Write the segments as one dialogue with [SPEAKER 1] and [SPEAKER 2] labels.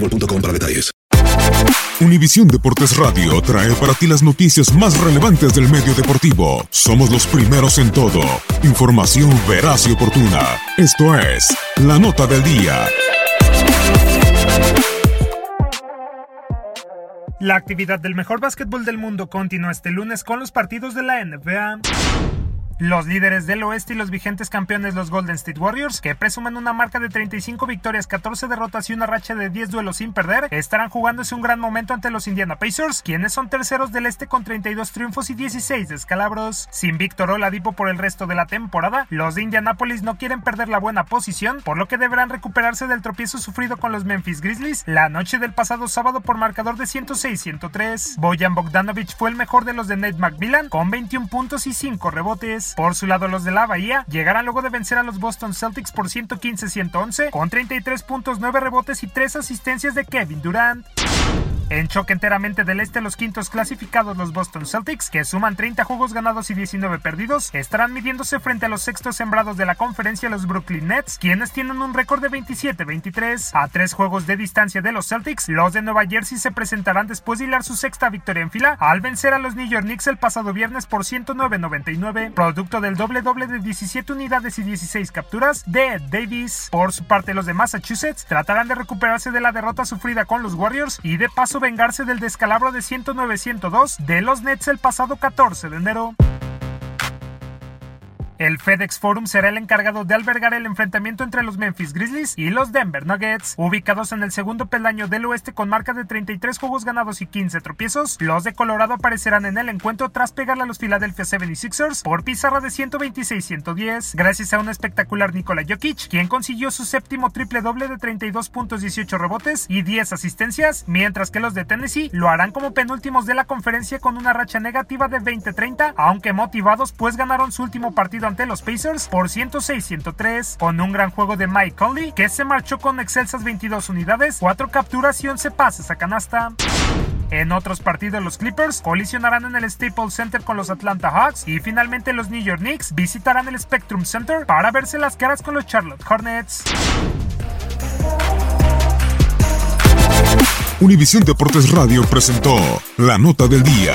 [SPEAKER 1] boostmobile.com.
[SPEAKER 2] Univisión Deportes Radio trae para ti las noticias más relevantes del medio deportivo. Somos los primeros en todo. Información veraz y oportuna. Esto es La Nota del Día.
[SPEAKER 3] La actividad del mejor básquetbol del mundo continúa este lunes con los partidos de la NBA. Los líderes del oeste y los vigentes campeones, los Golden State Warriors, que presumen una marca de 35 victorias, 14 derrotas y una racha de 10 duelos sin perder, estarán jugándose un gran momento ante los Indiana Pacers, quienes son terceros del este con 32 triunfos y 16 descalabros. Sin Víctor Oladipo por el resto de la temporada, los de Indianapolis no quieren perder la buena posición, por lo que deberán recuperarse del tropiezo sufrido con los Memphis Grizzlies la noche del pasado sábado por marcador de 106-103. Bojan Bogdanovic fue el mejor de los de Nate McMillan con 21 puntos y 5 rebotes. Por su lado, los de la Bahía llegarán luego de vencer a los Boston Celtics por 115-111 con 33 puntos, 9 rebotes y 3 asistencias de Kevin Durant. En choque enteramente del este, los quintos clasificados, los Boston Celtics, que suman 30 juegos ganados y 19 perdidos, estarán midiéndose frente a los sextos sembrados de la conferencia, los Brooklyn Nets, quienes tienen un récord de 27-23. A tres juegos de distancia de los Celtics, los de Nueva Jersey se presentarán después de hilar su sexta victoria en fila al vencer a los New York Knicks el pasado viernes por 109-99, producto del doble doble de 17 unidades y 16 capturas de Davis. Por su parte, los de Massachusetts tratarán de recuperarse de la derrota sufrida con los Warriors y de paso vengarse del descalabro de 109-102 de los Nets el pasado 14 de enero. El FedEx Forum será el encargado de albergar el enfrentamiento entre los Memphis Grizzlies y los Denver Nuggets. Ubicados en el segundo peldaño del oeste con marca de 33 juegos ganados y 15 tropiezos, los de Colorado aparecerán en el encuentro tras pegarle a los Philadelphia 76ers por pizarra de 126-110, gracias a un espectacular Nikola Jokic, quien consiguió su séptimo triple doble de 32 puntos, 18 rebotes y 10 asistencias, mientras que los de Tennessee lo harán como penúltimos de la conferencia con una racha negativa de 20-30, aunque motivados pues ganaron su último partido ante los Pacers por 106-103, con un gran juego de Mike Conley, que se marchó con excelsas 22 unidades, 4 capturas y 11 pases a canasta. En otros partidos, los Clippers colisionarán en el Staples Center con los Atlanta Hawks y finalmente los New York Knicks visitarán el Spectrum Center para verse las caras con los Charlotte Hornets.
[SPEAKER 2] Univisión Deportes Radio presentó La Nota del Día.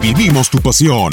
[SPEAKER 2] Vivimos tu pasión.